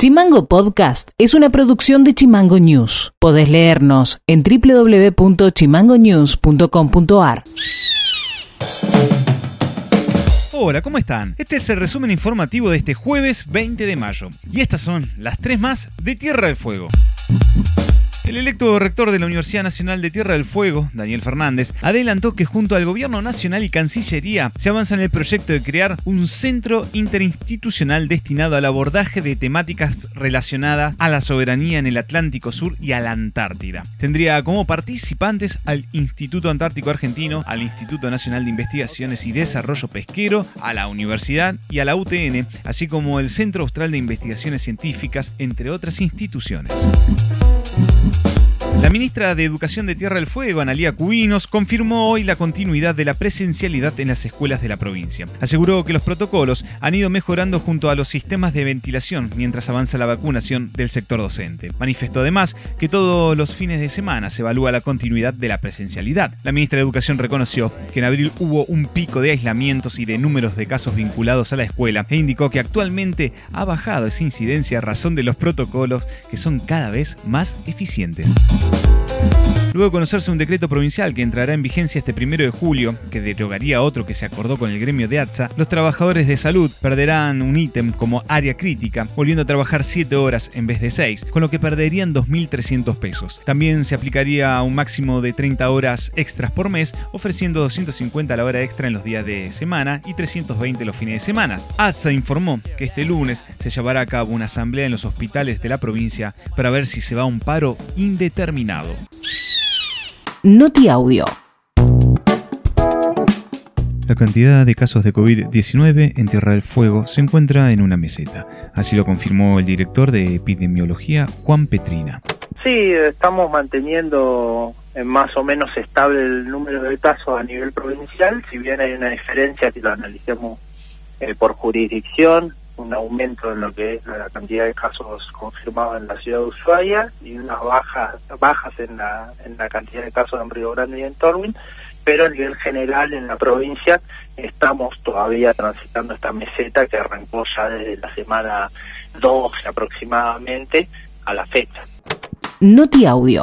Chimango Podcast es una producción de Chimango News. Podés leernos en www.chimangonews.com.ar. Hola, ¿cómo están? Este es el resumen informativo de este jueves 20 de mayo. Y estas son las tres más de Tierra del Fuego. El electo rector de la Universidad Nacional de Tierra del Fuego, Daniel Fernández, adelantó que junto al Gobierno Nacional y Cancillería se avanza en el proyecto de crear un centro interinstitucional destinado al abordaje de temáticas relacionadas a la soberanía en el Atlántico Sur y a la Antártida. Tendría como participantes al Instituto Antártico Argentino, al Instituto Nacional de Investigaciones y Desarrollo Pesquero, a la Universidad y a la UTN, así como el Centro Austral de Investigaciones Científicas, entre otras instituciones. Bye. La ministra de Educación de Tierra del Fuego, Analía Cubinos, confirmó hoy la continuidad de la presencialidad en las escuelas de la provincia. Aseguró que los protocolos han ido mejorando junto a los sistemas de ventilación mientras avanza la vacunación del sector docente. Manifestó además que todos los fines de semana se evalúa la continuidad de la presencialidad. La ministra de Educación reconoció que en abril hubo un pico de aislamientos y de números de casos vinculados a la escuela e indicó que actualmente ha bajado esa incidencia a razón de los protocolos que son cada vez más eficientes. Luego de conocerse un decreto provincial que entrará en vigencia este primero de julio, que derogaría otro que se acordó con el gremio de ATSA, los trabajadores de salud perderán un ítem como área crítica, volviendo a trabajar 7 horas en vez de 6, con lo que perderían 2.300 pesos. También se aplicaría un máximo de 30 horas extras por mes, ofreciendo 250 a la hora extra en los días de semana y 320 los fines de semana. ATSA informó que este lunes se llevará a cabo una asamblea en los hospitales de la provincia para ver si se va a un paro indeterminado. Noti Audio. La cantidad de casos de COVID-19 en Tierra del Fuego se encuentra en una meseta. Así lo confirmó el director de epidemiología, Juan Petrina. Sí, estamos manteniendo más o menos estable el número de casos a nivel provincial, si bien hay una diferencia que lo analicemos eh, por jurisdicción, un aumento en lo que es la cantidad de casos confirmados en la ciudad de Ushuaia y unas bajas bajas en la, en la cantidad de casos en Río Grande y en Torwin, pero a nivel general en la provincia estamos todavía transitando esta meseta que arrancó ya desde la semana 12 aproximadamente a la fecha. Noti Audio.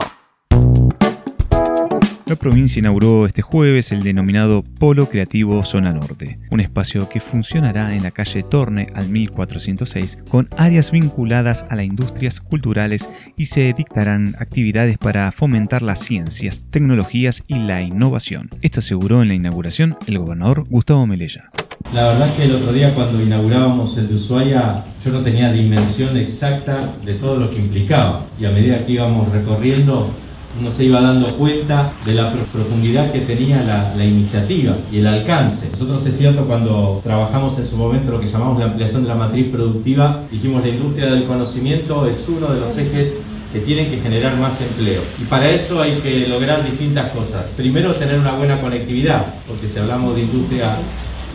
La provincia inauguró este jueves el denominado Polo Creativo Zona Norte, un espacio que funcionará en la calle Torne al 1406 con áreas vinculadas a las industrias culturales y se dictarán actividades para fomentar las ciencias, tecnologías y la innovación. Esto aseguró en la inauguración el gobernador Gustavo Melella. La verdad que el otro día cuando inaugurábamos el de Ushuaia yo no tenía dimensión exacta de todo lo que implicaba y a medida que íbamos recorriendo uno se iba dando cuenta de la profundidad que tenía la, iniciativa y el alcance. Nosotros es cierto cuando trabajamos en su momento lo que llamamos la ampliación de la matriz productiva, dijimos la industria del conocimiento es uno de los ejes que tienen que generar más empleo. Y para eso hay que lograr distintas cosas. Primero, tener una buena conectividad, porque si hablamos de industria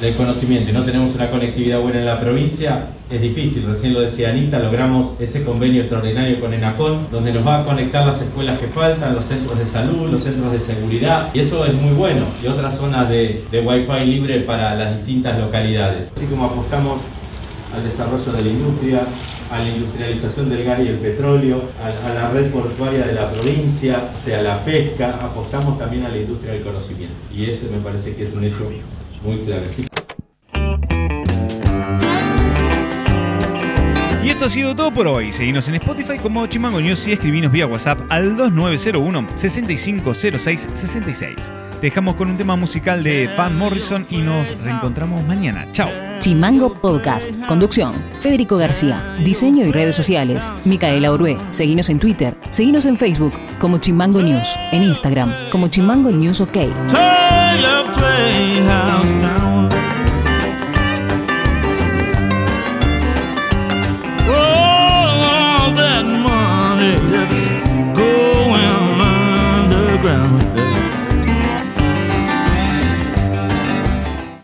del conocimiento y no tenemos una conectividad buena en la provincia, es difícil. Recién lo decía Anita, logramos ese convenio extraordinario con ENACON, donde nos va a conectar las escuelas que faltan, los centros de salud, los centros de seguridad, y eso es muy bueno. Y otras zonas de, de Wi-Fi libre para las distintas localidades. Así como apostamos al desarrollo de la industria, a la industrialización del gas y el petróleo, a, la red portuaria de la provincia, sea, la pesca, apostamos también a la industria del conocimiento. Y eso me parece que es un hecho muy claro. Y esto ha sido todo por hoy. Seguimos en Spotify como Chimango News y escribinos vía WhatsApp al 2901 650666. Te dejamos con un tema musical de Van Morrison y nos reencontramos mañana. Chao. Chimango Podcast. Conducción. Federico García. Diseño y redes sociales. Micaela Orué. Seguinos en Twitter. Seguinos en Facebook como Chimango News. En Instagram como Chimango News OK. trailer playhouse down.